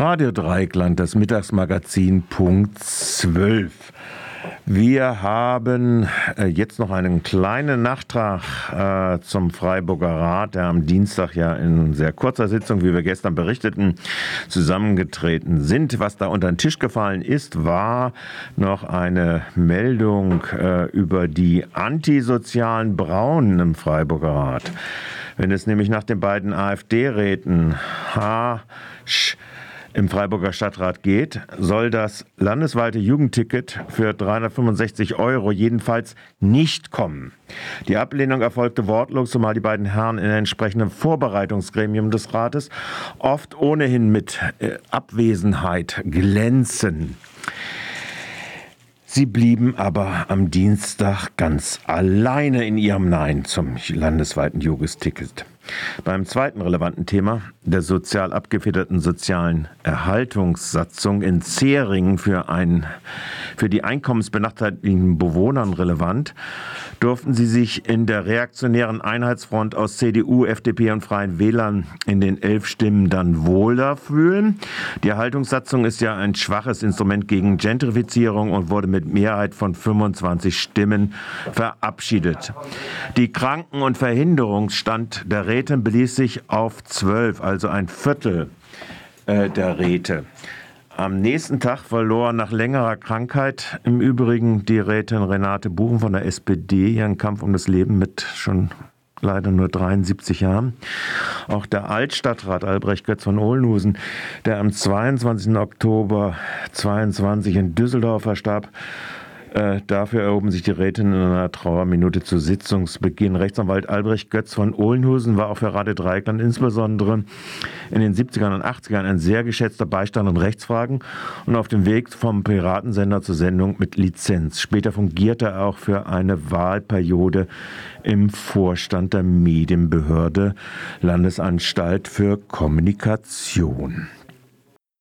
Radio Dreikland, das Mittagsmagazin Punkt 12. Wir haben äh, jetzt noch einen kleinen Nachtrag äh, zum Freiburger Rat, der am Dienstag ja in sehr kurzer Sitzung, wie wir gestern berichteten, zusammengetreten sind. Was da unter den Tisch gefallen ist, war noch eine Meldung äh, über die antisozialen Braunen im Freiburger Rat. Wenn es nämlich nach den beiden AfD-Räten H. Sch im Freiburger Stadtrat geht, soll das landesweite Jugendticket für 365 Euro jedenfalls nicht kommen. Die Ablehnung erfolgte wortlos, zumal die beiden Herren in entsprechendem Vorbereitungsgremium des Rates oft ohnehin mit äh, Abwesenheit glänzen. Sie blieben aber am Dienstag ganz alleine in ihrem Nein zum landesweiten Jugendticket. Beim zweiten relevanten Thema, der sozial abgefederten sozialen Erhaltungssatzung in Zeringen für, ein, für die einkommensbenachteiligten Bewohnern relevant, durften sie sich in der reaktionären Einheitsfront aus CDU, FDP und Freien Wählern in den elf Stimmen dann wohler fühlen. Die Erhaltungssatzung ist ja ein schwaches Instrument gegen Gentrifizierung und wurde mit Mehrheit von 25 Stimmen verabschiedet. Die Kranken- und Verhinderungsstand der Räten beließ sich auf zwölf, also ein Viertel äh, der Räte. Am nächsten Tag verlor nach längerer Krankheit im Übrigen die Rätin Renate Buchen von der SPD ihren Kampf um das Leben mit schon leider nur 73 Jahren. Auch der Altstadtrat Albrecht Götz von Olnusen, der am 22. Oktober 22 in Düsseldorf verstarb, äh, dafür erhoben sich die Räte in einer Trauerminute zu Sitzungsbeginn. Rechtsanwalt Albrecht Götz von Ohlenhusen war auch für Radio Dreieckland insbesondere in den 70ern und 80ern ein sehr geschätzter Beistand in Rechtsfragen und auf dem Weg vom Piratensender zur Sendung mit Lizenz. Später fungierte er auch für eine Wahlperiode im Vorstand der Medienbehörde Landesanstalt für Kommunikation.